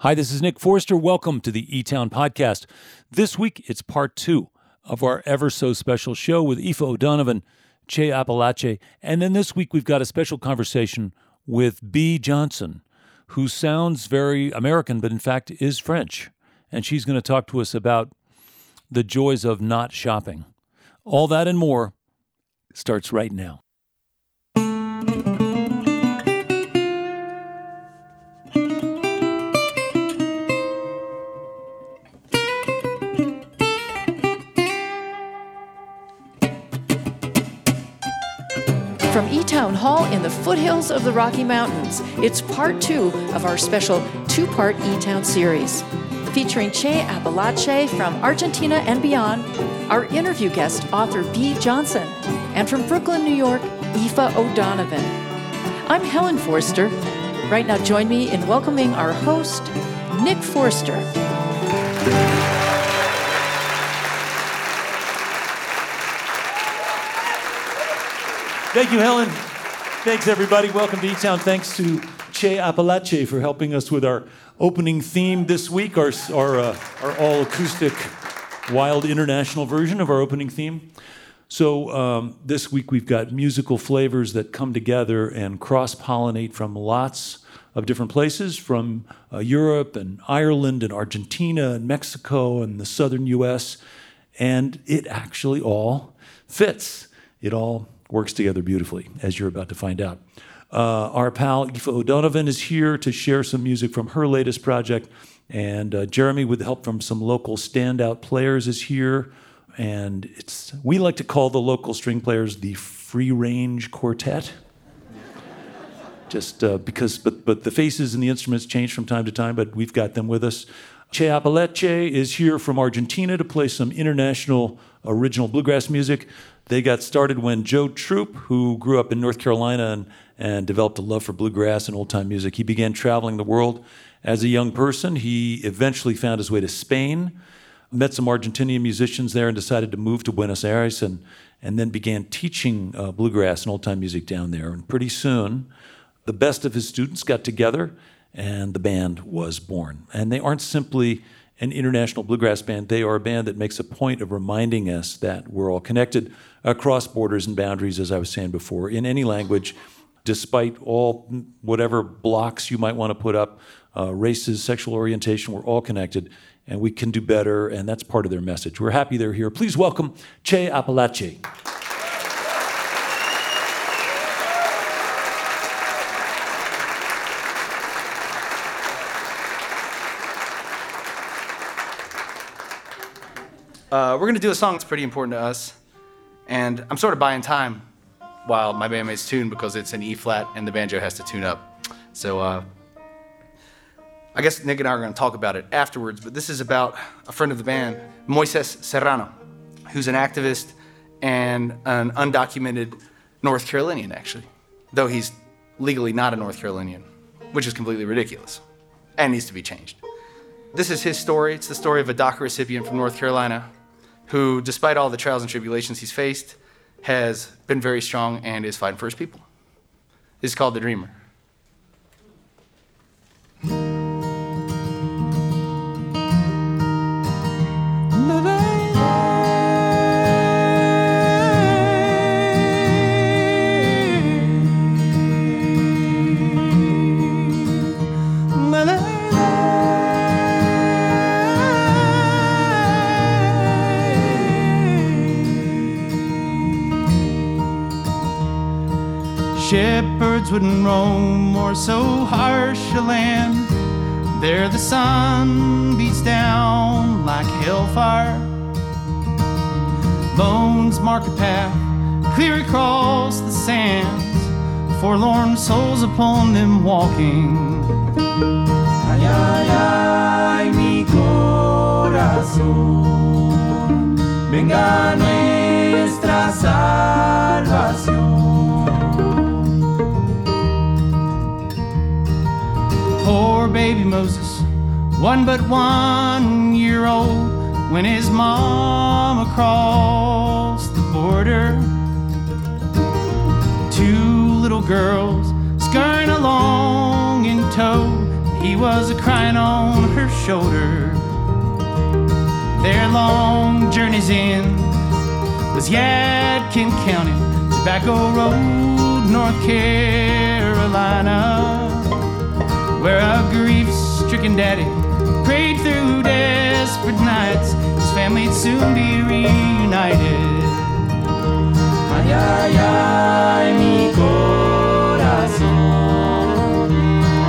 Hi, this is Nick Forster. Welcome to the E Town Podcast. This week, it's part two of our ever so special show with Aoife O'Donovan, Che Apalache. And then this week, we've got a special conversation with Bea Johnson, who sounds very American, but in fact is French. And she's going to talk to us about the joys of not shopping. All that and more starts right now. From E Town Hall in the foothills of the Rocky Mountains, it's part two of our special two part E Town series. Featuring Che Apalache from Argentina and beyond, our interview guest, author Bea Johnson, and from Brooklyn, New York, Aoife O'Donovan. I'm Helen Forster. Right now, join me in welcoming our host, Nick Forster. Thank you, Helen. Thanks, everybody. Welcome to E-Town. Thanks to Che Apalache for helping us with our opening theme this week, our, our, uh, our all acoustic, wild international version of our opening theme. So, um, this week we've got musical flavors that come together and cross pollinate from lots of different places from uh, Europe and Ireland and Argentina and Mexico and the southern US. And it actually all fits. It all works together beautifully, as you're about to find out. Uh, our pal Aoife O'Donovan is here to share some music from her latest project. And uh, Jeremy, with help from some local standout players, is here. And it's we like to call the local string players the free range quartet. Just uh, because, but, but the faces and the instruments change from time to time, but we've got them with us. Che Apalache is here from Argentina to play some international original bluegrass music. They got started when Joe Troop, who grew up in North Carolina and, and developed a love for bluegrass and old time music, he began traveling the world as a young person. He eventually found his way to Spain, met some Argentinian musicians there, and decided to move to Buenos Aires and, and then began teaching uh, bluegrass and old time music down there. And pretty soon, the best of his students got together and the band was born. And they aren't simply an international bluegrass band, they are a band that makes a point of reminding us that we're all connected across borders and boundaries, as I was saying before, in any language, despite all whatever blocks you might want to put up, uh, races, sexual orientation, we're all connected and we can do better, and that's part of their message. We're happy they're here. Please welcome Che Apalache. Uh, we're gonna do a song that's pretty important to us, and I'm sort of buying time while my bandmates tune because it's an E flat and the banjo has to tune up. So uh, I guess Nick and I are gonna talk about it afterwards, but this is about a friend of the band, Moises Serrano, who's an activist and an undocumented North Carolinian, actually, though he's legally not a North Carolinian, which is completely ridiculous and needs to be changed. This is his story. It's the story of a DACA recipient from North Carolina who, despite all the trials and tribulations he's faced, has been very strong and is fighting for his people. This is called The Dreamer. Shepherds wouldn't roam or so harsh a land. There the sun beats down like hellfire. Bones mark a path clear across the sands. Forlorn souls upon them walking. Ay, ay, ay, mi corazón. Venga nuestra salvación. Baby Moses, one but one year old, when his mama crossed the border. Two little girls scurrying along in tow. he was a crying on her shoulder. Their long journeys in was Yadkin County, Tobacco Road, North Carolina, where a grief-stricken daddy prayed through desperate nights. His family'd soon be reunited. Ay, ay, ay, mi corazón,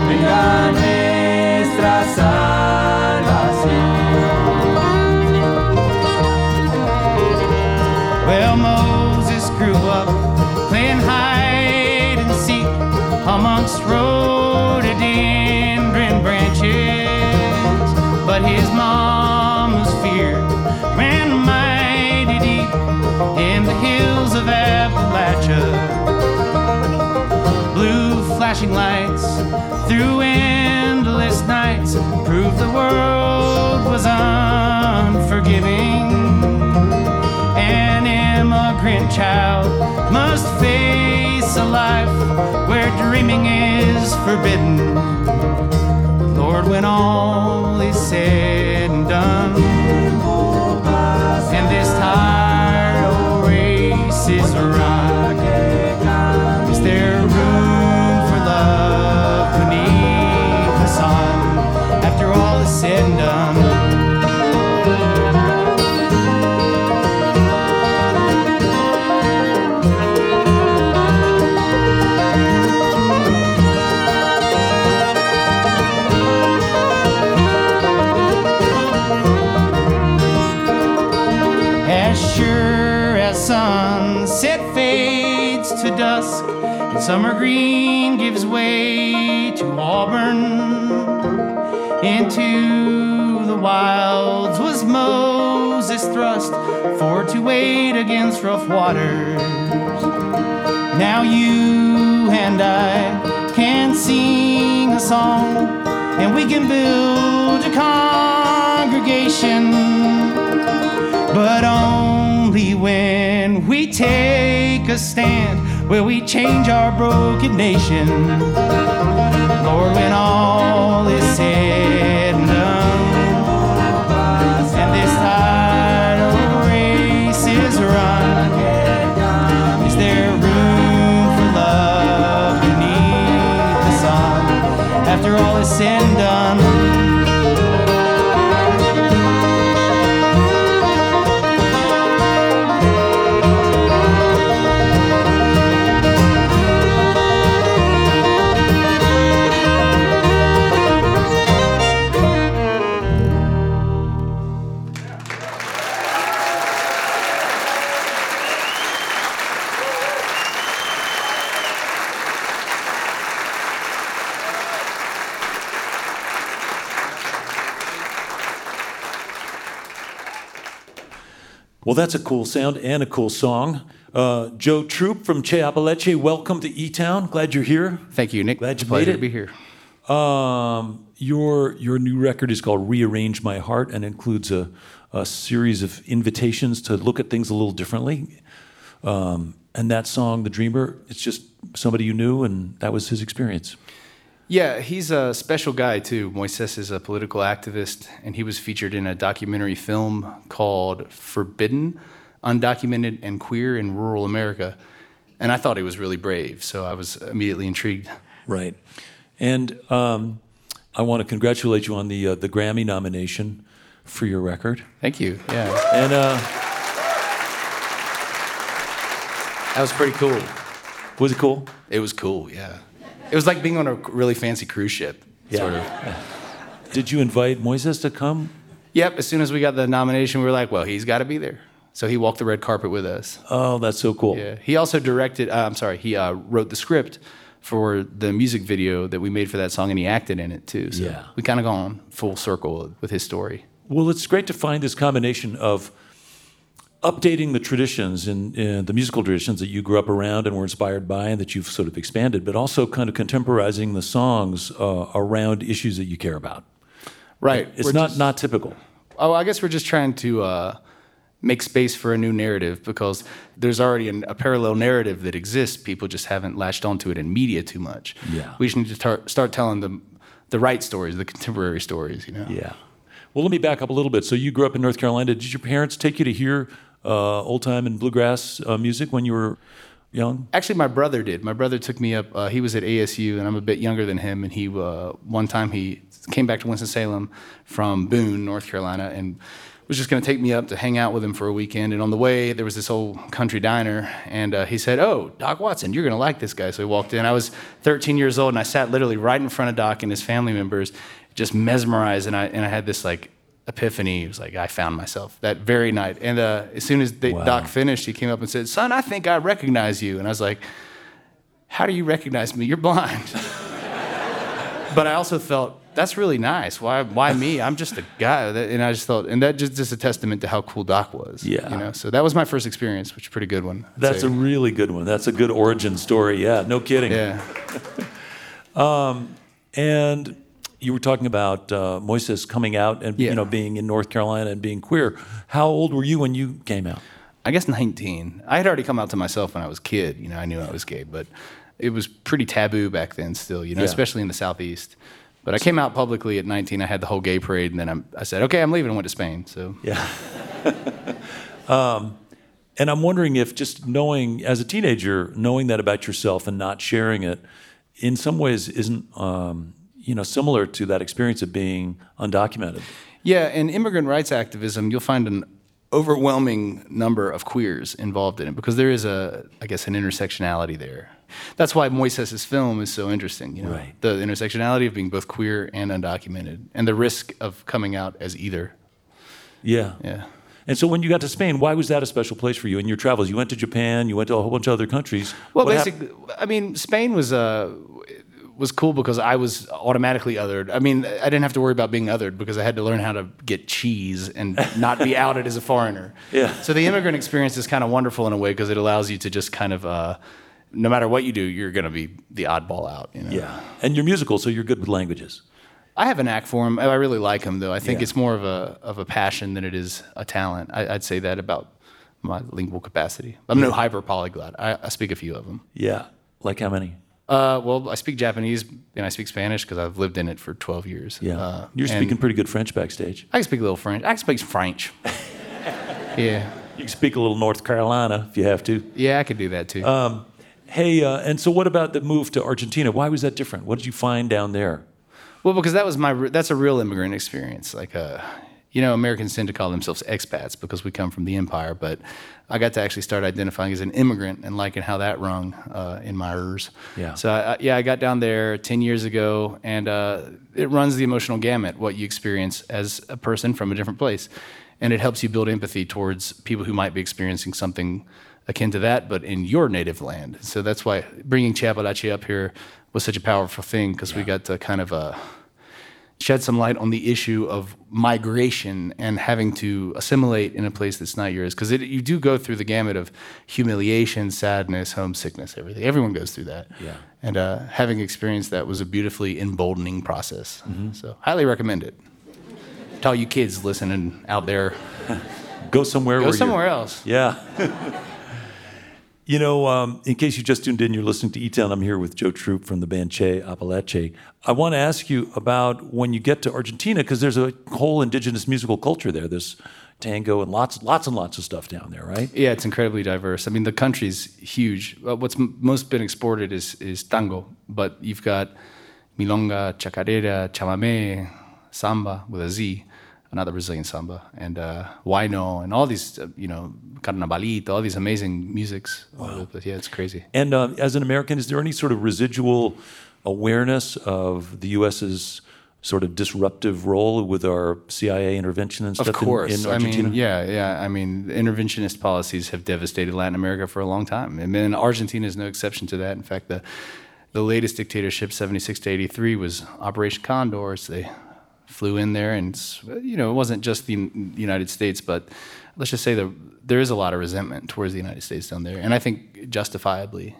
venga nuestra salvación. Well, Moses grew up playing hide flashing lights through endless nights proved the world was unforgiving. An immigrant child must face a life where dreaming is forbidden. Lord, when all is said and done, summer green gives way to auburn, into the wilds was Moses thrust for to wade against rough waters. Now you and I can sing a song, and we can build a congregation but only when we take a stand will we change our broken nation. That's a cool sound and a cool song. Uh, Joe Troop from Che Apalache, welcome to E Town. Glad you're here. Thank you, Nick. Glad you pleasure made to be here. Um, your your new record is called Rearrange My Heart and includes a, a series of invitations to look at things a little differently. Um, and that song, The Dreamer, it's just somebody you knew, and that was his experience. Yeah, he's a special guy too. Moises is a political activist, and he was featured in a documentary film called Forbidden Undocumented and Queer in Rural America. And I thought he was really brave, so I was immediately intrigued. Right. And um, I want to congratulate you on the uh, the Grammy nomination for your record. Thank you. Yeah, And uh, that was pretty cool. was it cool? It was cool, yeah. It was like being on a really fancy cruise ship, sort of. Did you invite Moises to come? Yep, as soon as we got the nomination, we were like, well, he's got to be there. So he walked the red carpet with us. Oh, that's so cool. Yeah. He also directed, uh, I'm sorry, he uh, wrote the script for the music video that we made for that song, and he acted in it too. So Yeah. we kind of gone full circle with his story. Well, it's great to find this combination of updating the traditions and the musical traditions that you grew up around and were inspired by and that you've sort of expanded, but also kind of contemporizing the songs uh, around issues that you care about. Right. It's We're not just- not typical. Oh, I guess we're just trying to uh, make space for a new narrative because there's already an, a parallel narrative that exists. People just haven't latched onto it in media too much. Yeah. We just need to tar- start telling the the right stories, the contemporary stories. You know. Yeah. Well, let me back up a little bit. So you grew up in North Carolina. Did your parents take you to hear uh, old time and bluegrass uh, music when you were young? Actually, my brother did. My brother took me up. Uh, he was at ASU, and I'm a bit younger than him. And he uh, one time he came back to Winston Salem from Boone, North Carolina, and was just going to take me up to hang out with him for a weekend. And on the way, there was this old country diner, and uh, he said, "Oh, Doc Watson, you're going to like this guy." So he walked in. I was 13 years old, and I sat literally right in front of Doc and his family members, just mesmerized. And I and I had this like epiphany. He was like I found myself that very night. And uh, as soon as the, Wow. Doc finished, he came up and said, "Son, I think I recognize you." And I was like, "How do you recognize me? You're blind." but I also felt that's really nice. Why? Why me? I'm just a guy. And I just felt, and that just just a testament to how cool Doc was. Yeah. You know. So that was my first experience, which is a pretty good one. I'd That's say. a really good one. That's a good origin story. Yeah, no kidding. yeah. And you were talking about uh, Moises coming out and Yeah. you know being in North Carolina and being queer. How old were you when you came out? I guess 19. I had already come out to myself when I was a kid. You know, I knew I was gay, but it was pretty taboo back then still, you know, Yeah. especially in the Southeast. But I came out publicly at 19. I had the whole gay parade, and then I'm, I said, okay, I'm leaving and went to Spain. So, Yeah. um, and I'm wondering if just knowing, as a teenager, knowing that about yourself and not sharing it, in some ways, isn't um, you know similar to that experience of being undocumented. yeah, in immigrant rights activism, you'll find an overwhelming number of queers involved in it because there is a, I guess, an intersectionality there. That's why Moises' film is so interesting. You know, Right. the intersectionality of being both queer and undocumented, and the risk of coming out as either. Yeah. Yeah. And so when you got to Spain, why was that a special place for you in your travels? You went to Japan, you went to a whole bunch of other countries. Well, What basically, I mean, Spain was uh, was cool because I was automatically othered. I mean, I didn't have to worry about being othered because I had to learn how to get cheese and not be outed as a foreigner. Yeah. So the immigrant experience is kind of wonderful in a way because it allows you to just kind of, uh, no matter what you do, you're going to be the oddball out. You know? yeah. And you're musical, so you're good with languages. I have a knack for him. I really like him, though. I think Yeah. it's more of a of a passion than it is a talent. I, I'd say that about my lingual capacity. I'm no hyper polyglot. I, I speak a few of them. Yeah. Like how many? Uh, well, I speak Japanese and I speak Spanish because I've lived in it for 12 years. Yeah. Uh, you're speaking pretty good French backstage. I can speak a little French. I can speak French. yeah. You can speak a little North Carolina if you have to. Yeah, I could do that too. Um, hey, uh, and so what about the move to Argentina? Why was that different? What did you find down there? well, because that was my, that's a real immigrant experience. Like, uh, you know, Americans tend to call themselves expats because we come from the empire, but I got to actually start identifying as an immigrant and liking how that rung uh, in my ears. Yeah. So, I, yeah, I got down there 10 years ago, and uh, it runs the emotional gamut, what you experience as a person from a different place. And it helps you build empathy towards people who might be experiencing something akin to that, but in your native land. So that's why bringing Che Apalache up here was such a powerful thing because we got to kind of uh, shed some light on the issue of migration and having to assimilate in a place that's not yours. Because you do go through the gamut of humiliation, sadness, homesickness, everything. Everyone goes through that. Yeah. And uh, having experienced that was a beautifully emboldening process. So highly recommend it. To all you kids listening out there, Go somewhere. go somewhere else. Yeah. you know, um, in case you just tuned in, you're listening to E-Town. I'm here with Joe Troop from the band Che Apalache. I want to ask you about when you get to Argentina, because there's a whole indigenous musical culture there. There's tango and lots, lots and lots of stuff down there, right? Yeah, it's incredibly diverse. I mean, the country's huge. Uh, What's m- most been exported is, is tango, but you've got milonga, chacarera, chamamé, samba with a Z, another Brazilian samba, and uh, huayno, and all these, uh, you know, carnavalito, all these amazing musics. over. Yeah, it's crazy. And uh, as an American, is there any sort of residual awareness of the U.S.'s sort of disruptive role with our CIA intervention and stuff Of course. in, I Argentina? mean, yeah, yeah. I mean, interventionist policies have devastated Latin America for a long time. I mean, Argentina is no exception to that. In fact, the the latest dictatorship, 76 to 83, was Operation Condors. They flew in there, and you know, it wasn't just the Un- United States, but let's just say that there is a lot of resentment towards the United States down there, and I think justifiably.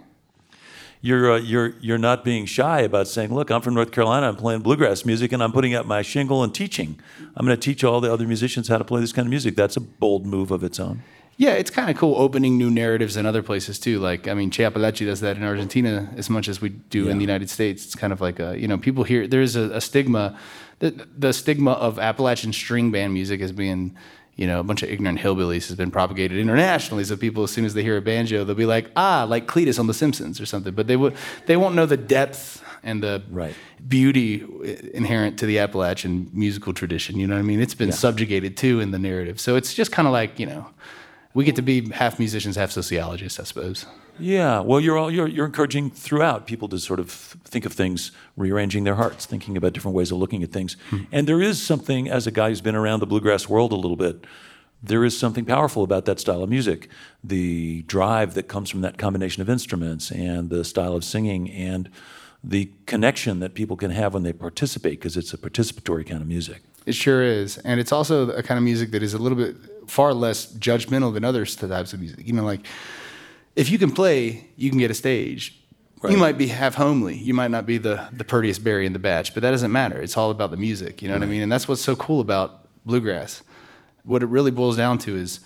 you're uh, you're you're not being shy about saying, "Look, I'm from North Carolina. I'm playing bluegrass music, and I'm putting up my shingle and teaching. I'm going to teach all the other musicians how to play this kind of music." That's a bold move of its own. Yeah, it's kind of cool opening new narratives in other places too. Like, I mean, Che Apalache does that in Argentina as much as we do in the United States. It's kind of like a, you know, people hear there's a, a stigma, the, the stigma of Appalachian string band music as being, you know, a bunch of ignorant hillbillies has been propagated internationally. So people, as soon as they hear a banjo, they'll be like, ah, like Cletus on The Simpsons or something. But they would, they won't know the depth and the Right. beauty inherent to the Appalachian musical tradition. You know what I mean? It's been subjugated too in the narrative. So it's just kind of like, you know, we get to be half musicians, half sociologists, I suppose. Yeah, well, you're all you're, you're encouraging throughout people to sort of think of things, rearranging their hearts, thinking about different ways of looking at things. Hmm. And there is something, as a guy who's been around the bluegrass world a little bit, there is something powerful about that style of music. The drive that comes from that combination of instruments and the style of singing and the connection that people can have when they participate, because it's a participatory kind of music. It sure is. And it's also a kind of music that is a little bit far less judgmental than other types of music. You know, like if you can play, you can get a stage. Right. You might be half homely. You might not be the, the prettiest berry in the batch, but that doesn't matter. It's all about the music. You know what I mean? And that's what's so cool about bluegrass. What it really boils down to is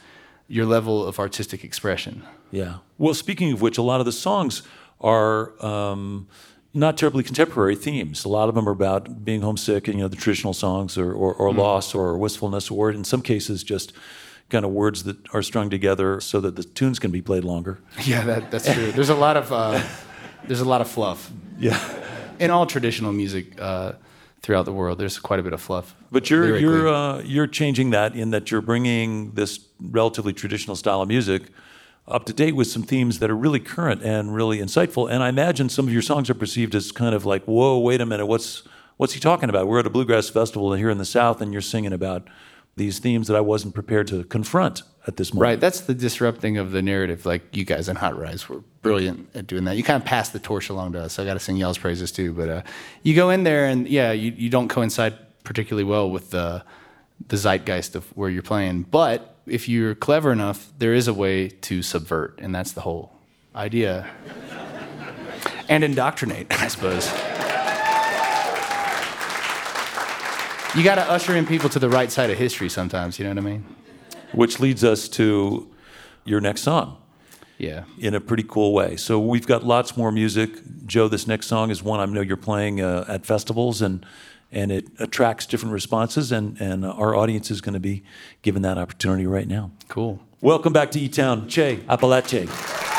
your level of artistic expression. Yeah. Well, speaking of which, a lot of the songs are um, not terribly contemporary themes. A lot of them are about being homesick and you know the traditional songs, or or, or loss, or wistfulness, or in some cases just kind of words that are strung together so that the tunes can be played longer. Yeah, that, that's true. There's a lot of uh, there's a lot of fluff Yeah. in all traditional music uh, throughout the world. There's quite a bit of fluff. But you're lyrically. you're uh, you're changing that in that you're bringing this relatively traditional style of music up to date with some themes that are really current and really insightful. And I imagine some of your songs are perceived as kind of like, whoa, wait a minute, what's what's he talking about? We're at a bluegrass festival here in the South, and you're singing about these themes that I wasn't prepared to confront at this moment. Right, that's the disrupting of the narrative. Like you guys in Hot Rize were brilliant at doing that. You kind of passed the torch along to us. I got to sing y'all's praises too. But uh, you go in there and yeah, you, you don't coincide particularly well with the the zeitgeist of where you're playing. But if you're clever enough, there is a way to subvert, and that's the whole idea. and indoctrinate, I suppose. You got to usher in people to the right side of history sometimes. You know what I mean? Which leads us to your next song. Yeah. in a pretty cool way. So we've got lots more music. Joe, this next song is one I know you're playing uh, at festivals, and and it attracts different responses, and and our audience is going to be given that opportunity right now. Cool. Welcome back to E Town, Che Apalache.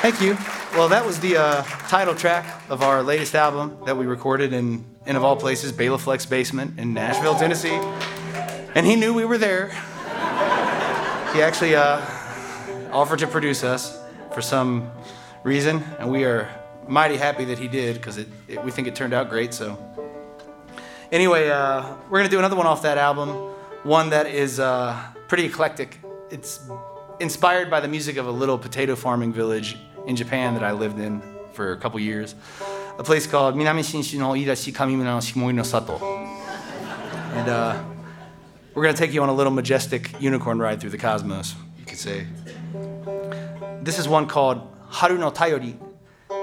Thank you. Well, that was the uh, title track of our latest album that we recorded in, in of all places, Bela Fleck's basement in Nashville, Tennessee. And he knew we were there. He actually uh, offered to produce us for some reason, and we are mighty happy that he did because we think it turned out great. So, anyway, uh, we're gonna do another one off that album, one that is uh, pretty eclectic. It's inspired by the music of a little potato farming village in Japan that I lived in for a couple years, a place called Minami Shinshu no Irashi Kamimura no Shimori no Sato. And uh, we're gonna take you on a little majestic unicorn ride through the cosmos, you could say. This is one called Haru no Tayori,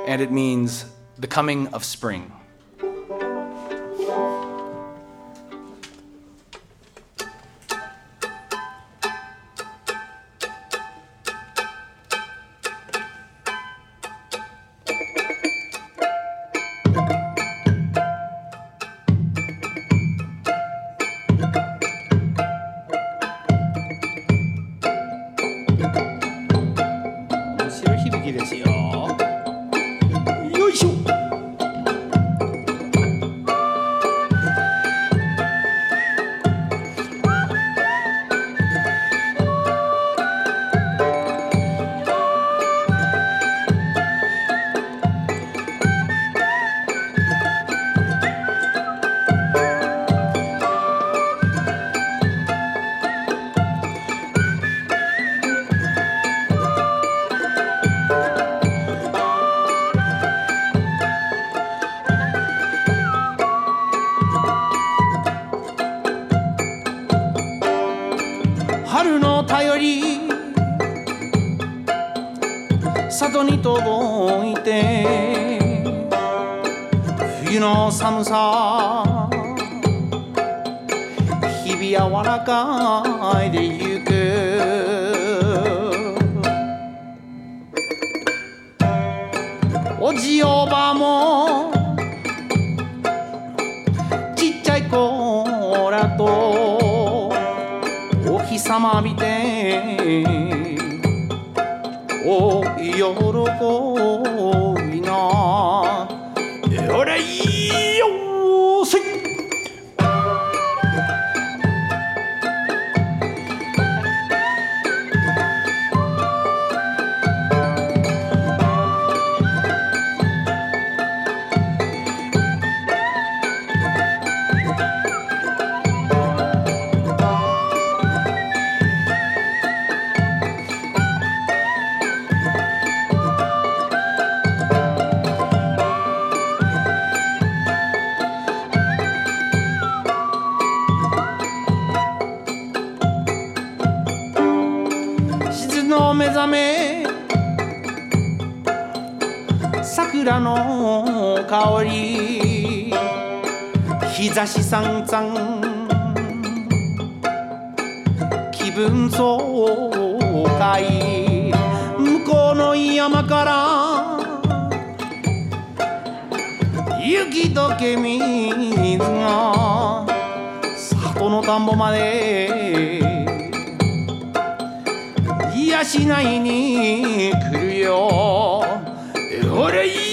and it means the coming of spring. 春の便り。里に届いて。冬の寒さ。日々柔らかいでゆく。おじおばも。おいて。お喜びしさんざん気分爽快向こうの山から雪解け水が里の田んぼまで癒やしないに来るよ俺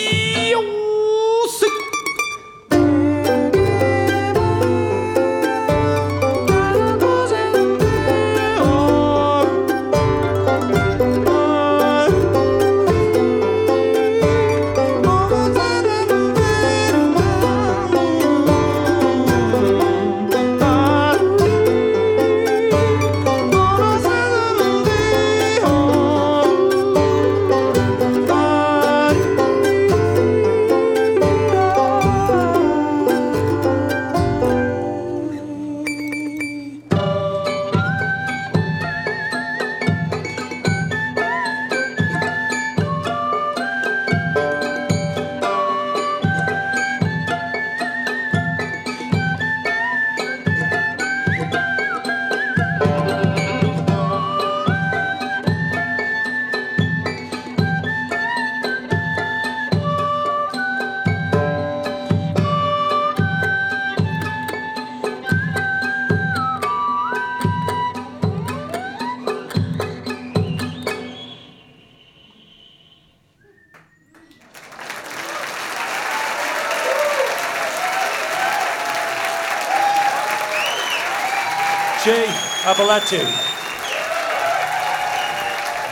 Apalache,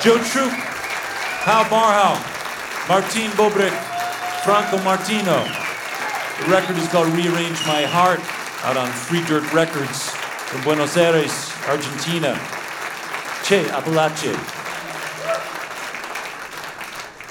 Joe Troop, Pau Barjau, Martin Bobrik, Franco Martino. The record is called Rearrange My Heart, out on Free Dirt Records from Buenos Aires, Argentina. Che Apalache.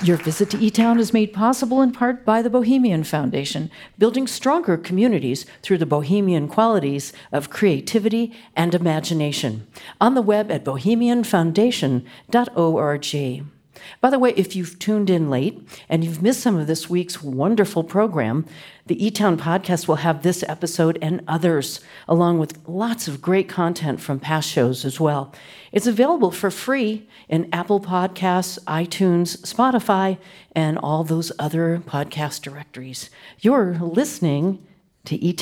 Your visit to E Town is made possible in part by the Bohemian Foundation, building stronger communities through the Bohemian qualities of creativity and imagination. On the web at bohemianfoundation.org. By the way, if you've tuned in late and you've missed some of this week's wonderful program, the E Town podcast will have this episode and others, along with lots of great content from past shows as well. It's available for free in Apple Podcasts, iTunes, Spotify, and all those other podcast directories. You're listening to E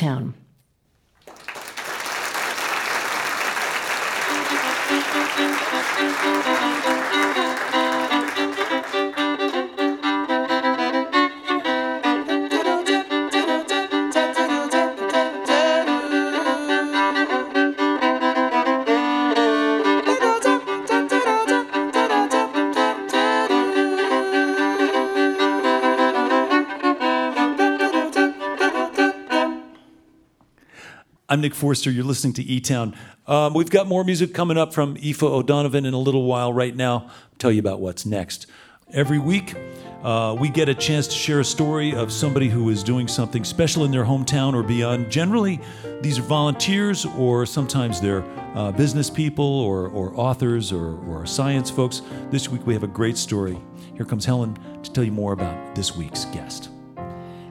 I'm Nick Forster. You're listening to E Town. Um, we've got more music coming up from Aoife O'Donovan in a little while. Right now, I'll tell you about what's next. Every week, uh, we get a chance to share a story of somebody who is doing something special in their hometown or beyond. Generally, these are volunteers, or sometimes they're uh, business people, or, or authors, or, or science folks. This week, we have a great story. Here comes Helen to tell you more about this week's guest.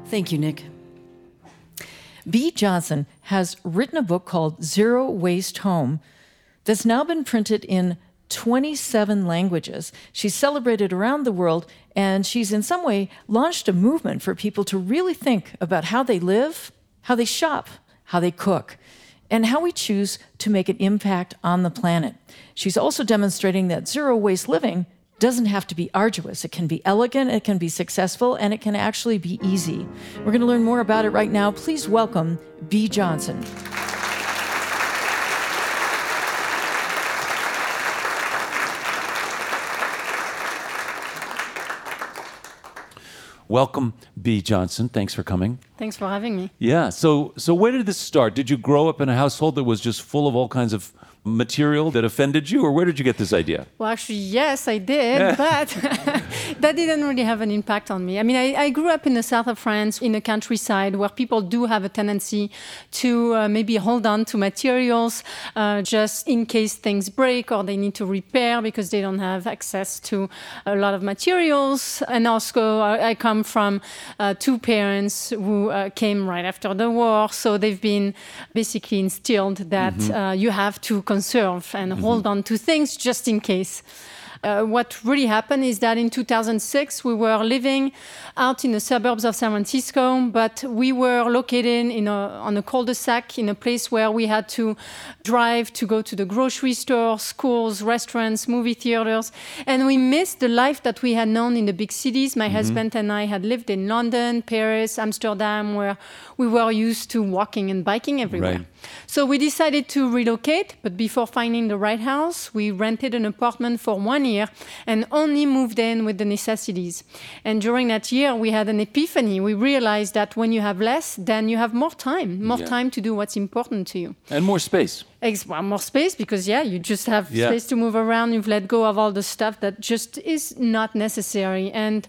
Thank you, Nick. Bea Johnson has written a book called Zero Waste Home that's now been printed in 27 languages. She's celebrated around the world, and she's in some way launched a movement for people to really think about how they live, how they shop, how they cook, and how we choose to make an impact on the planet. She's also demonstrating that zero waste living doesn't have to be arduous. It can be elegant, it can be successful, and it can actually be easy. We're going to learn more about it right now. Please welcome Bea Johnson. Welcome, Bea Johnson. Thanks for coming. Thanks for having me. Yeah. So, so where did this start? Did you grow up in a household that was just full of all kinds of material that offended you, or where did you get this idea? Well, actually, yes, I did, but that didn't really have an impact on me. I mean, I, I, grew up in the south of France, in the countryside, where people do have a tendency to uh, maybe hold on to materials uh, just in case things break or they need to repair because they don't have access to a lot of materials. And also, I, I come from uh, two parents who uh, came right after the war, so they've been basically instilled that mm-hmm. Uh, you have to conserve and mm-hmm. hold on to things just in case. Uh, what really happened is that in 2006 we were living out in the suburbs of San Francisco, but we were located in a, on a cul-de-sac in a place where we had to drive to go to the grocery store, schools, restaurants, movie theaters, and we missed the life that we had known in the big cities. My mm-hmm. husband and I had lived in London, Paris, Amsterdam, where we were used to walking and biking everywhere. Right. So we decided to relocate, but before finding the right house, we rented an apartment for one year and only moved in with the necessities. And during that year, we had an epiphany. We realized that when you have less, then you have more time, more yeah. time to do what's important to you. And more space. Ex- well, more space because, yeah, you just have yeah. space to move around. You've let go of all the stuff that just is not necessary. And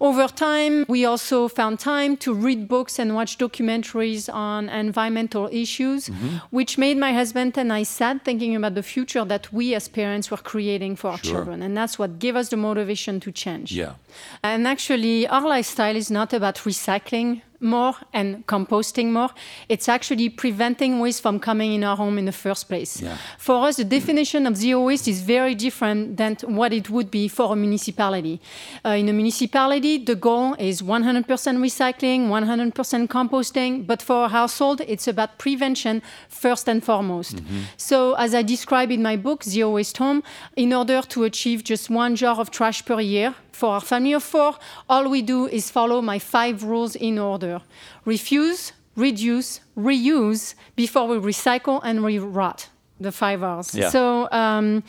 over time, we also found time to read books and watch documentaries on environmental issues, mm-hmm. which made my husband and I sad thinking about the future that we as parents were creating for our sure. children. And that's what gave us the motivation to change. Yeah. And actually, our lifestyle is not about recycling more and composting more, it's actually preventing waste from coming in our home in the first place. Yeah. For us, the definition of zero waste is very different than what it would be for a municipality. Uh, in a municipality, the goal is 100% recycling, 100% composting, but for a household, it's about prevention first and foremost. Mm-hmm. So, as I describe in my book, Zero Waste Home, in order to achieve just one jar of trash per year, for our family of four, all we do is follow my five rules in order refuse, reduce, reuse before we recycle and re rot. The five R's. Yeah. So, um,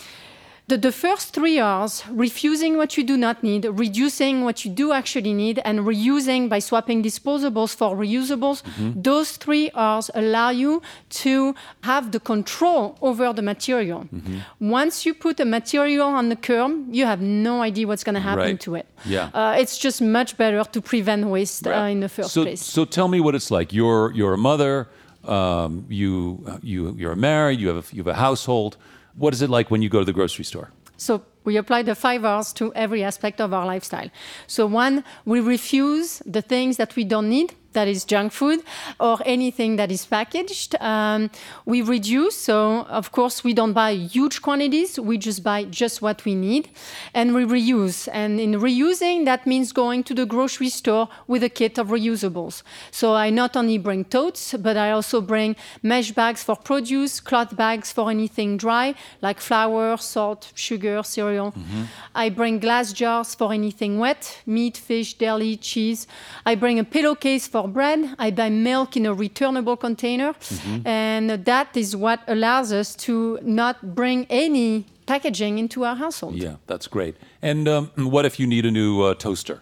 the, the first three R's refusing what you do not need, reducing what you do actually need, and reusing by swapping disposables for reusables. Mm-hmm. Those three R's allow you to have the control over the material. Mm-hmm. Once you put a material on the curb, you have no idea what's going to happen right. to it. Yeah. Uh, it's just much better to prevent waste right. uh, in the first so, place. So tell me what it's like. You're, you're a mother, um, you, you, you're married, you have, a, you have a household. What is it like when you go to the grocery store? So we apply the five R's to every aspect of our lifestyle. So one, we refuse the things that we don't need that is junk food or anything that is packaged. Um, we reduce, so of course we don't buy huge quantities. We just buy just what we need, and we reuse. And in reusing, that means going to the grocery store with a kit of reusables. So I not only bring totes, but I also bring mesh bags for produce, cloth bags for anything dry, like flour, salt, sugar, cereal. Mm-hmm. I bring glass jars for anything wet, meat, fish, deli, cheese. I bring a pillowcase for for bread. I buy milk in a returnable container. Mm-hmm. And that is what allows us to not bring any packaging into our household. Yeah, that's great. And um, what if you need a new uh, toaster?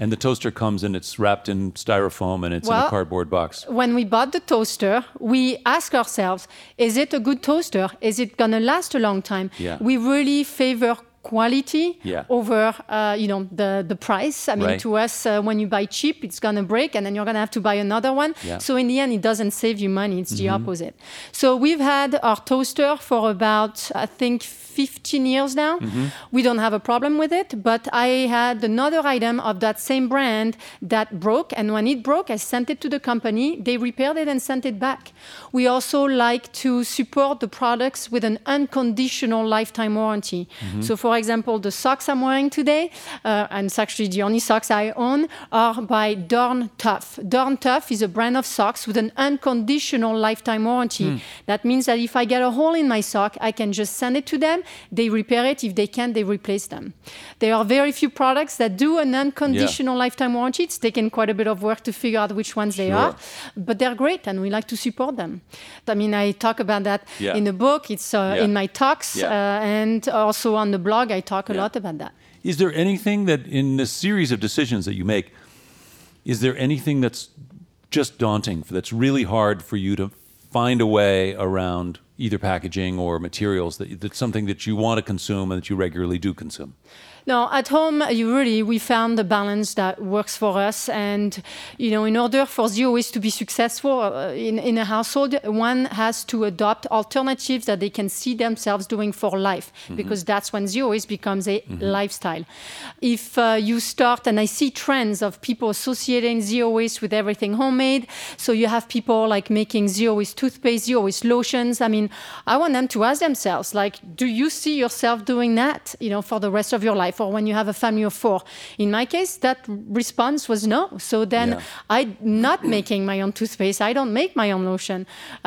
And the toaster comes and it's wrapped in styrofoam and it's well, in a cardboard box. When we bought the toaster, we ask ourselves, is it a good toaster? Is it going to last a long time? Yeah. We really favor quality yeah. over uh, you know the the price. I mean, right. to us, uh, when you buy cheap, it's gonna break, and then you're gonna have to buy another one. Yeah. So in the end, it doesn't save you money. It's mm-hmm. the opposite. So we've had our toaster for about I think 15 years now. Mm-hmm. We don't have a problem with it. But I had another item of that same brand that broke, and when it broke, I sent it to the company. They repaired it and sent it back. We also like to support the products with an unconditional lifetime warranty. Mm-hmm. So for example, the socks I'm wearing today, uh, and it's actually the only socks I own, are by Darn Tough. Darn Tough is a brand of socks with an unconditional lifetime warranty. Mm. That means that if I get a hole in my sock, I can just send it to them. They repair it. If they can't, they replace them. There are very few products that do an unconditional yeah. lifetime warranty. It's taken quite a bit of work to figure out which ones they are, but they're great, and we like to support them. I mean, I talk about that yeah. in the book. It's uh, yeah. in my talks uh, and also on the blog. I talk a yeah. lot about that. Is there anything that in the series of decisions that you make, is there anything that's just daunting, that's really hard for you to find a way around either packaging or materials that that's something that you want to consume and that you regularly do consume? No, at home, you really we found the balance that works for us. And you know, in order for zero waste to be successful uh, in in a household, one has to adopt alternatives that they can see themselves doing for life, mm-hmm. because that's when zero waste becomes a mm-hmm. lifestyle. If uh, you start, and I see trends of people associating zero waste with everything homemade. So you have people like making zero waste toothpaste, zero waste lotions. I mean, I want them to ask themselves, like, do you see yourself doing that? You know, for the rest of your life for when you have a family of four. In my case, that response was no. So then yeah. I'm not making my own toothpaste. I don't make my own lotion.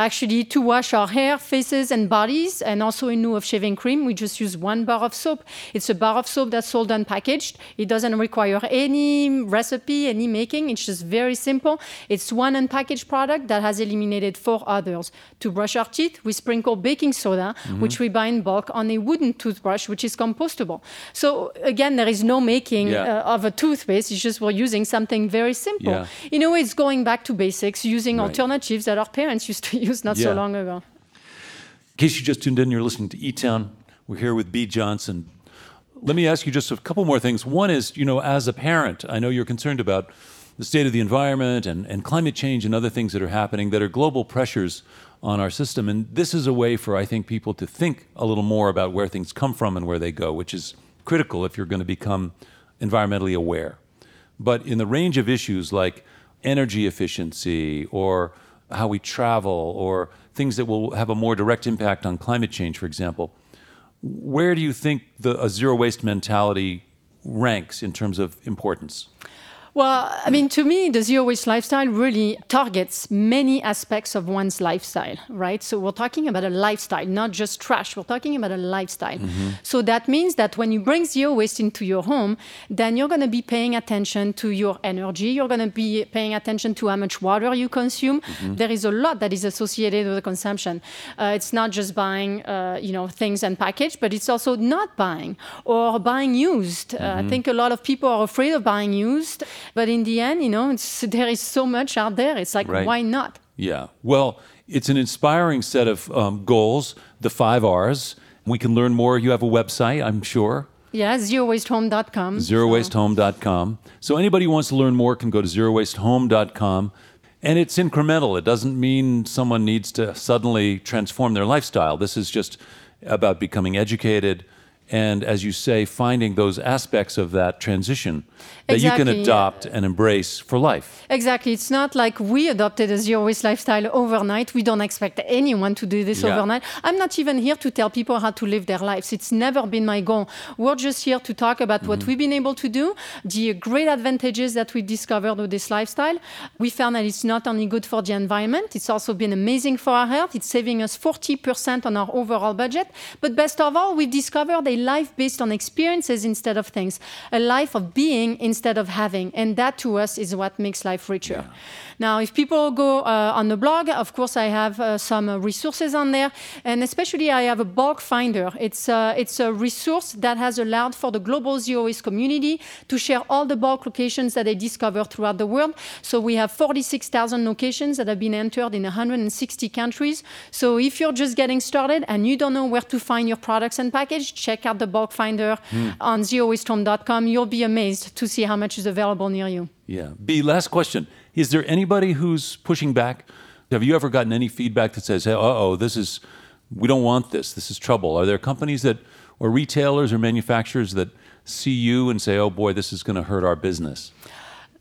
Actually, to wash our hair, faces, and bodies, and also in lieu of shaving cream, we just use one bar of soap. It's a bar of soap that's sold unpackaged. It doesn't require any recipe, any making. It's just very simple. It's one unpackaged product that has eliminated four others. To brush our teeth, we sprinkle baking soda, mm-hmm. which we buy in bulk, on a wooden toothbrush, which is compostable. So again, there is no making yeah. uh, of a toothpaste. It's just we're using something very simple. Yeah. In a way, it's going back to basics, using right. alternatives that our parents used to use not yeah. so long ago. In case you just tuned in, you're listening to E Town. We're here with Bea Johnson. Let me ask you just a couple more things. One is, you know, as a parent, I know you're concerned about the state of the environment and, and climate change and other things that are happening that are global pressures on our system. And this is a way for, I think, people to think a little more about where things come from and where they go, which is critical if you're going to become environmentally aware. But in the range of issues like energy efficiency or how we travel or things that will have a more direct impact on climate change, for example, where do you think the, a zero waste mentality ranks in terms of importance? Well, I mean, to me, the zero waste lifestyle really targets many aspects of one's lifestyle, right? So we're talking about a lifestyle, not just trash. We're talking about a lifestyle. Mm-hmm. So that means that when you bring zero waste into your home, then you're going to be paying attention to your energy. You're going to be paying attention to how much water you consume. Mm-hmm. There is a lot that is associated with the consumption. Uh, it's not just buying, uh, you know, things and package, but it's also not buying or buying used. Mm-hmm. Uh, I think a lot of people are afraid of buying used. But in the end, you know, there is so much out there. It's like, right. why not? Yeah. Well, it's an inspiring set of um, goals, the five R's. We can learn more. You have a website, I'm sure. Yeah, zerowastehome.com. Zerowastehome.com. So anybody who wants to learn more can go to zerowastehome.com. And it's incremental. It doesn't mean someone needs to suddenly transform their lifestyle. This is just about becoming educated, and as you say, finding those aspects of that transition that exactly, you can adopt and embrace for life. Exactly. It's not like we adopted a zero waste lifestyle overnight. We don't expect anyone to do this yeah. overnight. I'm not even here to tell people how to live their lives. It's never been my goal. We're just here to talk about mm-hmm. what we've been able to do, the great advantages that we discovered with this lifestyle. We found that it's not only good for the environment, it's also been amazing for our health. It's saving us 40% on our overall budget. But best of all, we've discovered a life based on experiences instead of things, a life of being instead of having. And that to us is what makes life richer. Yeah. Now, if people go uh, on the blog, of course, I have uh, some uh, resources on there, and especially I have a bulk finder. It's uh, it's a resource that has allowed for the global zero waste community to share all the bulk locations that they discover throughout the world. So we have 46,000 locations that have been entered in 160 countries. So if you're just getting started and you don't know where to find your products and package, check out the bulk finder mm. on zerowastehome.com. You'll be amazed to see how much is available near you. Yeah. Bea, last question. Is there anybody who's pushing back? Have you ever gotten any feedback that says, "Uh oh, this is we don't want this. This is trouble." Are there companies that or retailers or manufacturers that see you and say, "Oh boy, this is going to hurt our business"?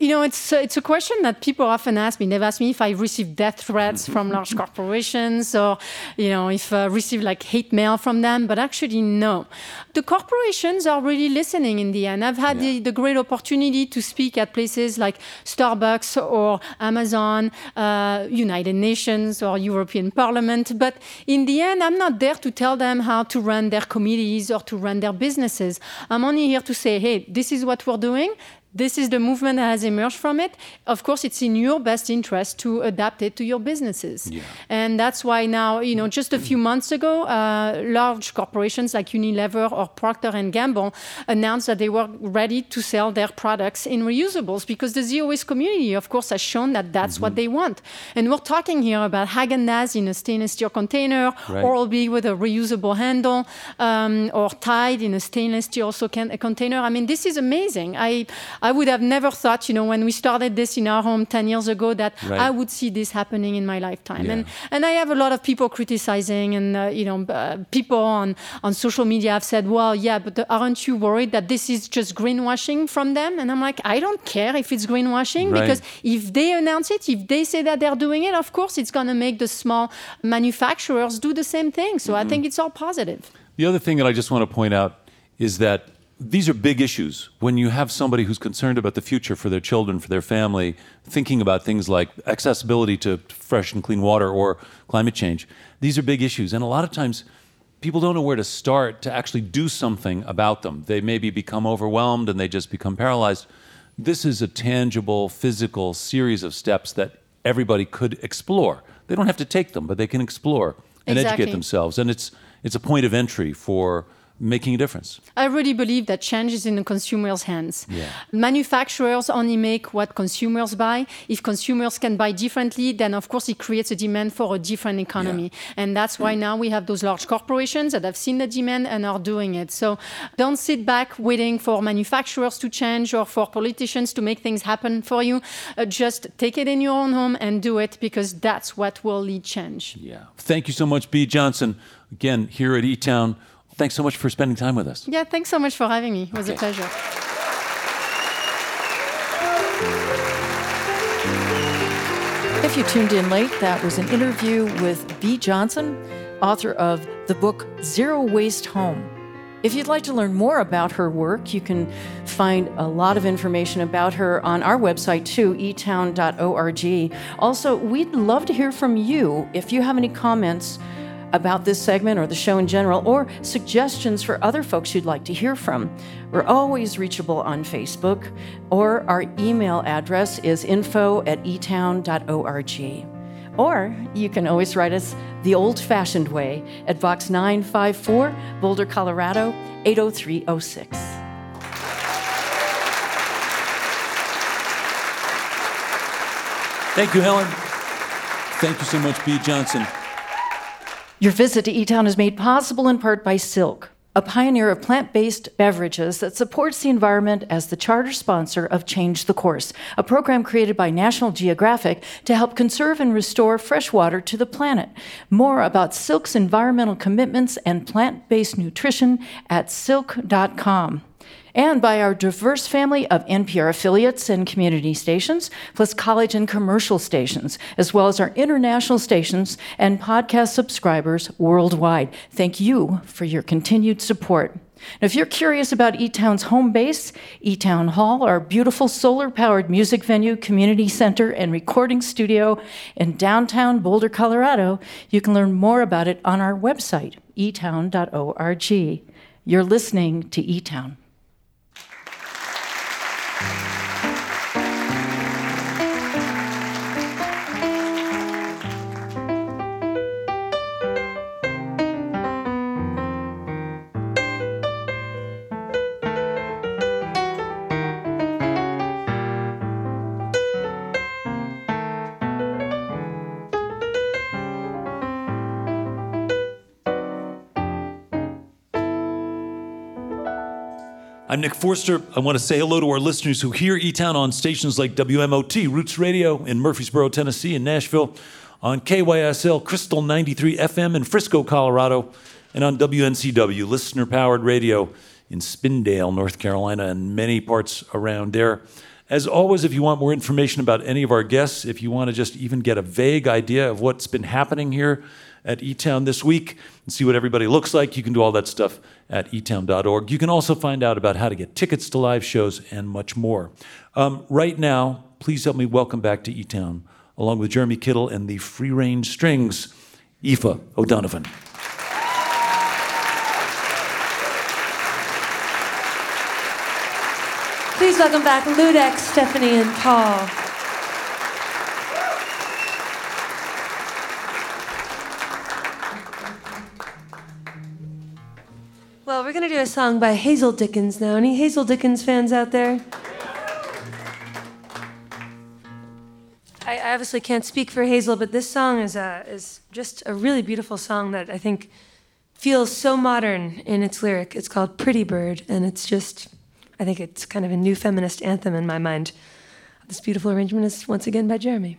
You know, it's uh, it's a question that people often ask me. They've asked me if I receive death threats mm-hmm. from mm-hmm. large corporations, or you know, if I receive like hate mail from them. But actually, no. The corporations are really listening in the end. I've had yeah. the, the, great opportunity to speak at places like Starbucks or Amazon, uh, United Nations or European Parliament. But in the end, I'm not there to tell them how to run their committees or to run their businesses. I'm only here to say, hey, this is what we're doing this is the movement that has emerged from it. Of course, it's in your best interest to adapt it to your businesses. Yeah. And that's why now, you know, just a few months ago, uh, large corporations like Unilever or Procter and Gamble announced that they were ready to sell their products in reusables because the zero waste community, of course, has shown that that's mm-hmm. what they want. And we're talking here about Haagen-Dazs in a stainless steel container, right. Oral-B with a reusable handle, um, or Tide in a stainless steel also can, a container. I mean, this is amazing. I I would have never thought, you know, when we started this in our home 10 years ago, that right. I would see this happening in my lifetime. Yeah. And and I have a lot of people criticizing, and uh, you know, uh, people on on social media have said, well, yeah, but aren't you worried that this is just greenwashing from them? And I'm like, I don't care if it's greenwashing right. because if they announce it, if they say that they're doing it, of course it's going to make the small manufacturers do the same thing. So mm-hmm. I think it's all positive. The other thing that I just want to point out is that these are big issues. When you have somebody who's concerned about the future for their children, for their family, thinking about things like accessibility to fresh and clean water or climate change, these are big issues. And a lot of times, people don't know where to start to actually do something about them. They maybe become overwhelmed and they just become paralyzed. This is a tangible, physical series of steps that everybody could explore. They don't have to take them, but they can explore and exactly. educate themselves. And it's, it's a point of entry for making a difference? I really believe that change is in the consumer's hands. Yeah. Manufacturers only make what consumers buy. If consumers can buy differently, then of course it creates a demand for a different economy. Yeah. And that's why now we have those large corporations that have seen the demand and are doing it. So don't sit back waiting for manufacturers to change or for politicians to make things happen for you. Uh, just take it in your own home and do it because that's what will lead change. Yeah. Thank you so much, Bea Johnson. Again, here at E Town thanks so much for spending time with us. Yeah, thanks so much for having me. It was okay. a pleasure. If you tuned in late, that was an interview with Bea Johnson, author of the book Zero Waste Home. If you'd like to learn more about her work, you can find a lot of information about her on our website too, etown.org. Also, we'd love to hear from you if you have any comments about this segment or the show in general, or suggestions for other folks you'd like to hear from. We're always reachable on Facebook, or our email address is info at etown.org. Or you can always write us the old fashioned way at Box 954, Boulder, Colorado 80306. Thank you, Helen. Thank you so much, Bea Johnson. Your visit to eTown is made possible in part by Silk, a pioneer of plant based beverages that supports the environment as the charter sponsor of Change the Course, a program created by National Geographic to help conserve and restore fresh water to the planet. More about Silk's environmental commitments and plant based nutrition at silk.com and by our diverse family of NPR affiliates and community stations, plus college and commercial stations, as well as our international stations and podcast subscribers worldwide. Thank you for your continued support. Now, if you're curious about eTown's home base, eTown Hall, our beautiful solar powered music venue, community center, and recording studio in downtown Boulder, Colorado, you can learn more about it on our website, etown.org. You're listening to eTown. I'm Nick Forster. I want to say hello to our listeners who hear E Town on stations like WMOT, Roots Radio in Murfreesboro, Tennessee, and Nashville, on KYSL Krystal 93 FM in Frisco, Colorado, and on WNCW, listener powered radio in Spindale, North Carolina, and many parts around there. As always, if you want more information about any of our guests, if you want to just even get a vague idea of what's been happening here, at eTown this week and see what everybody looks like. You can do all that stuff at etown.org. You can also find out about how to get tickets to live shows and much more. Um, right now, please help me welcome back to eTown, along with Jeremy Kittel and the Free Range Strings, Aoife O'Donovan. Please welcome back Ludek, Stephanie, and Paul. We're going to do a song by Hazel Dickens now. Any Hazel Dickens fans out there? I obviously can't speak for Hazel, but this song is, a, is just a really beautiful song that I think feels so modern in its lyric. It's called Pretty Bird, and it's just, I think it's kind of a new feminist anthem in my mind. This beautiful arrangement is once again by Jeremy.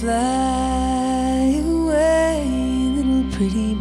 Fly away, little pretty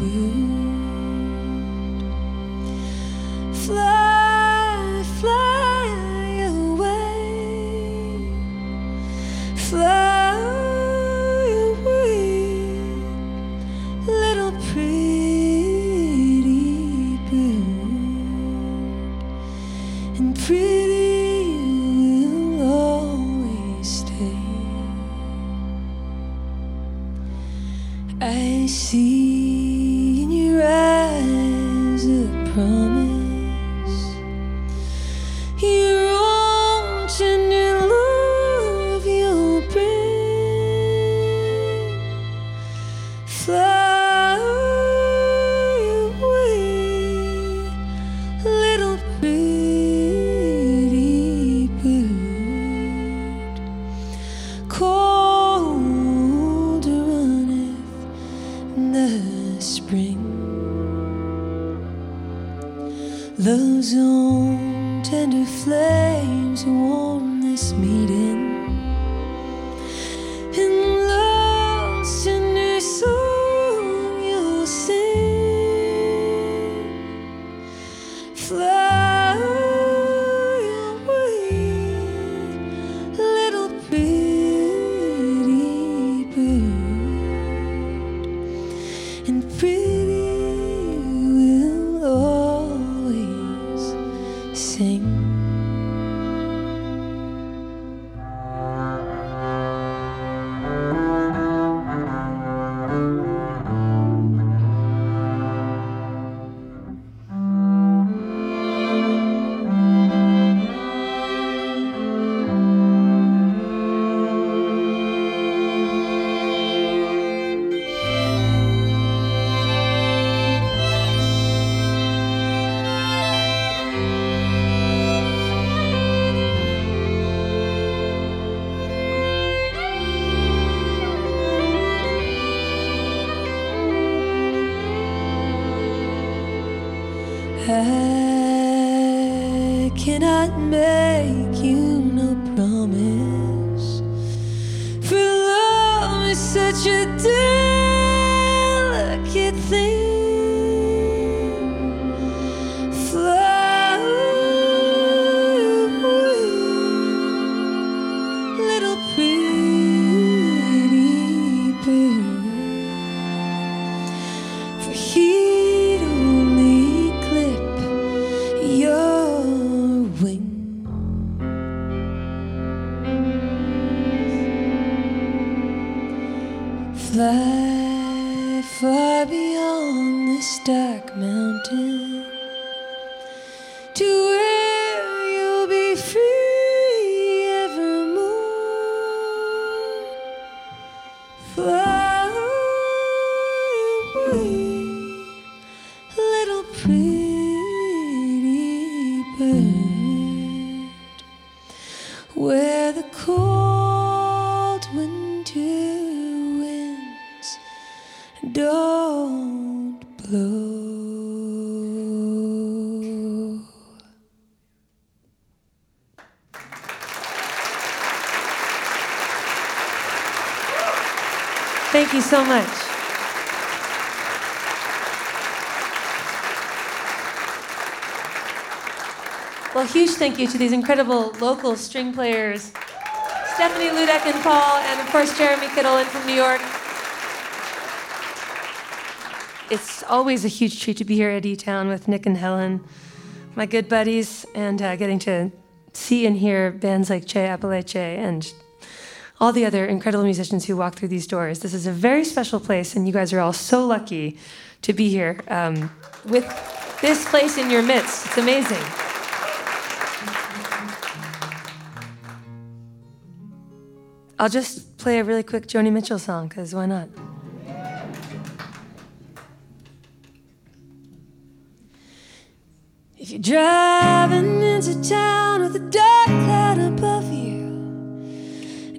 Love's own tender flames Thank you so much. Well, huge thank you to these incredible local string players, Stephanie Ludek and Paul, and of course Jeremy Kittel in from New York. It's always a huge treat to be here at E Town with Nick and Helen, my good buddies, and uh, getting to see and hear bands like Che Apalache and all the other incredible musicians who walk through these doors. This is a very special place, and you guys are all so lucky to be here um, with this place in your midst. It's amazing. I'll just play a really quick Joni Mitchell song, because why not? If you're driving into town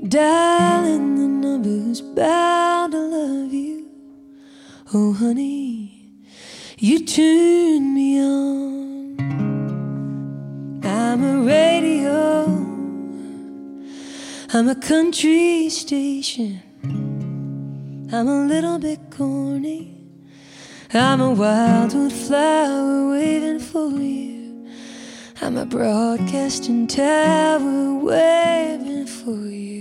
you, dialing the number who's bound to love you. Oh, honey, you turn me on. I'm a radio, I'm a country station. I'm a little bit corny. I'm a wildwood flower waving for you. I'm a broadcasting tower waving for you.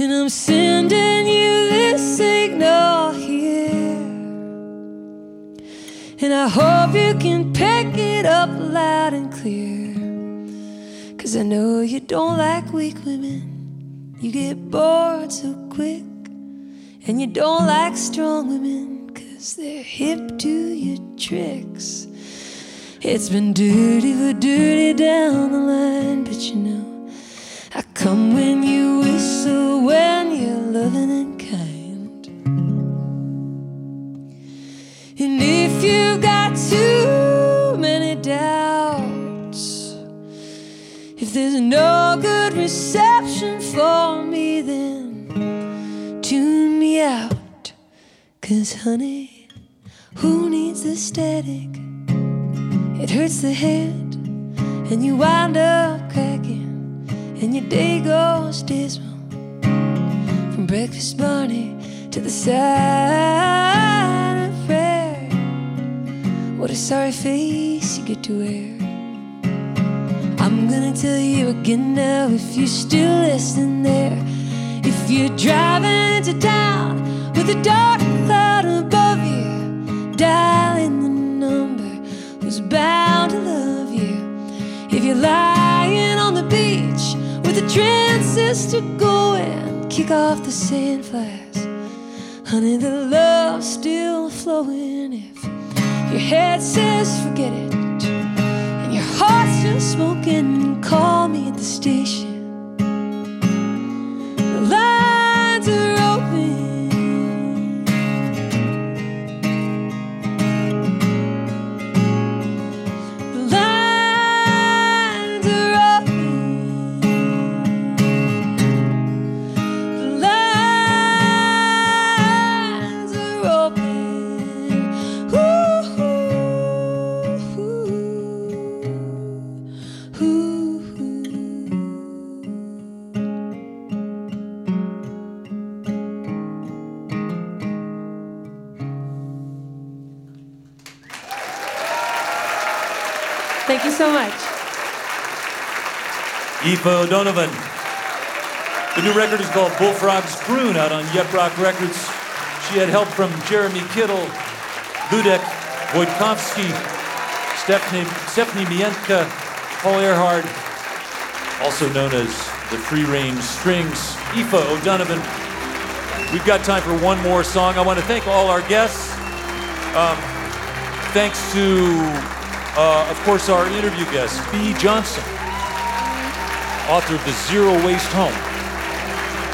And I'm sending you this signal here. And I hope you can pick it up loud and clear. Cause I know you don't like weak women. You get bored so quick. And you don't like strong women, cause they're hip to your tricks. It's been dirty for dirty down the line, but you know, come when you whistle, when you're loving and kind. And if you've got too many doubts, if there's no good reception for me, then tune me out. Cause, honey, who needs the static? It hurts the head, and you wind up cracking, and your day goes dismal. From breakfast money to the side of prayer. What a sorry face you get to wear. I'm gonna tell you again now if you're still listening there. If you're driving into town with a dark cloud above you, dialing the number who's bound to love you. If you're lying a go and kick off the sandflies. Honey, the love's still flowing. If your head says forget it, and your heart's still smoking, call me at the station. Aoife O'Donovan. The new record is called Bullfrog's Croon out on Yep Roc Records. She had help from Jeremy Kittel, Ludek Wojtkowski, Stephanie, Stephanie Mientka, Paul Earhart, also known as the Free Range Strings, Aoife O'Donovan. We've got time for one more song. I want to thank all our guests. Um, thanks to, uh, of course, our interview guest, Bea Johnson author of The Zero Waste Home,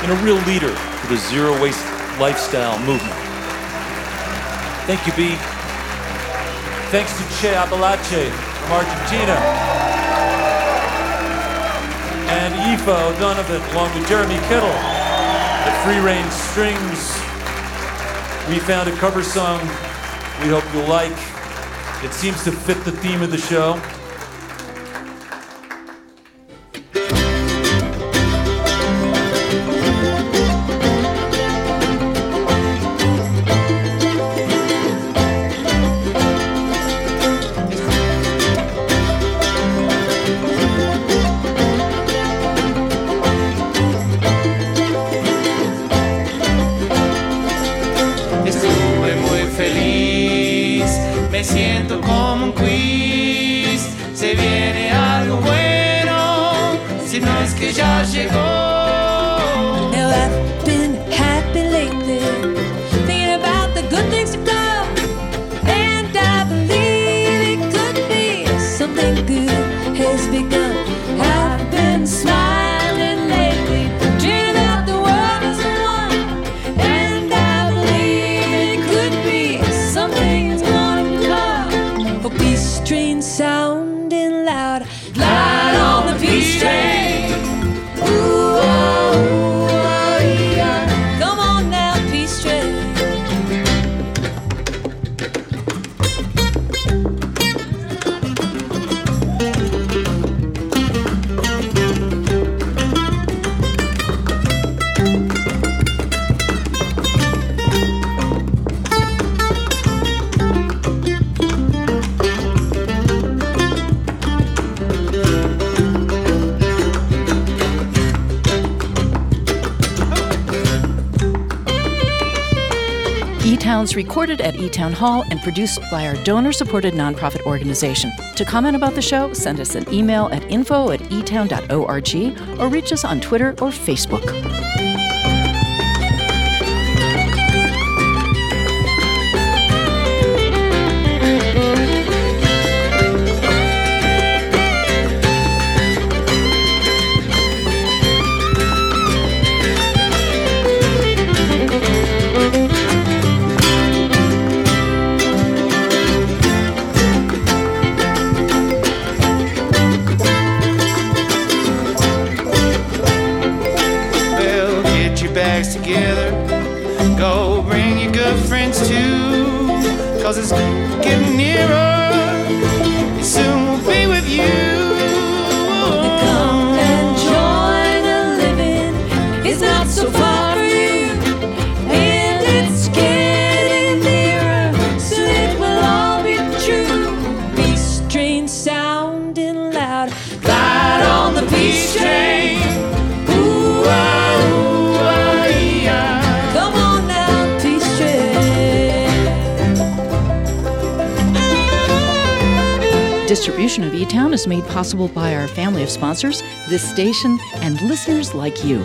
and a real leader for the zero waste lifestyle movement. Thank you, Bea. Thanks to Che Apalache from Argentina. And Aoife O'Donovan, along with Jeremy Kittel, the Free Range Strings. We found a cover song we hope you'll like. It seems to fit the theme of the show. E Town's recorded at E Town Hall and produced by our donor supported nonprofit organization. To comment about the show, send us an email at info at etown.org or reach us on Twitter or Facebook. Possible by our family of sponsors, this station, and listeners like you.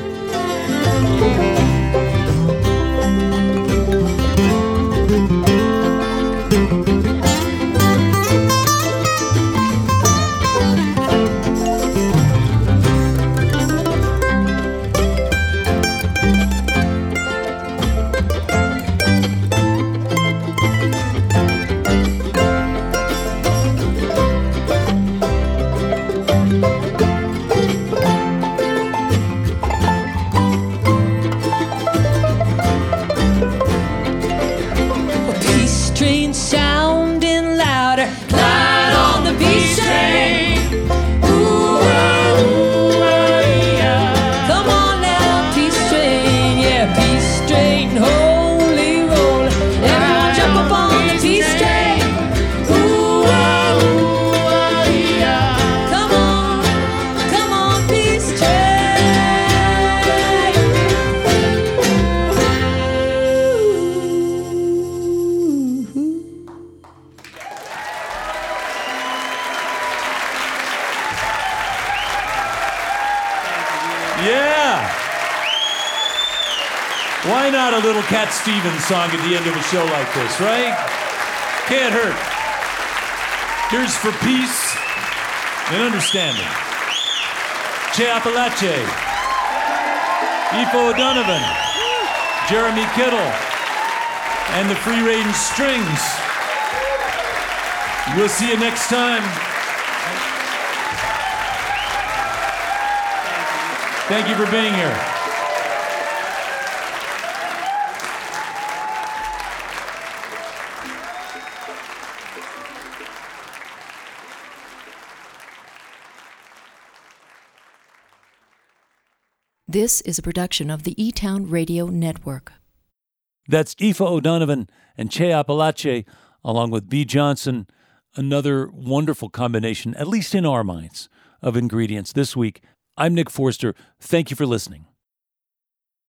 Stevens song at the end of a show like this, right? Can't hurt. Here's for peace and understanding. Che Apalache, Aoife O'Donovan, Jeremy Kittel, and the Free Range Strings. We'll see you next time. Thank you for being here. This is a production of the E Town Radio Network. That's Aoife O'Donovan and Che Apalache, along with Bea Johnson. Another wonderful combination, at least in our minds, of ingredients this week. I'm Nick Forster. Thank you for listening.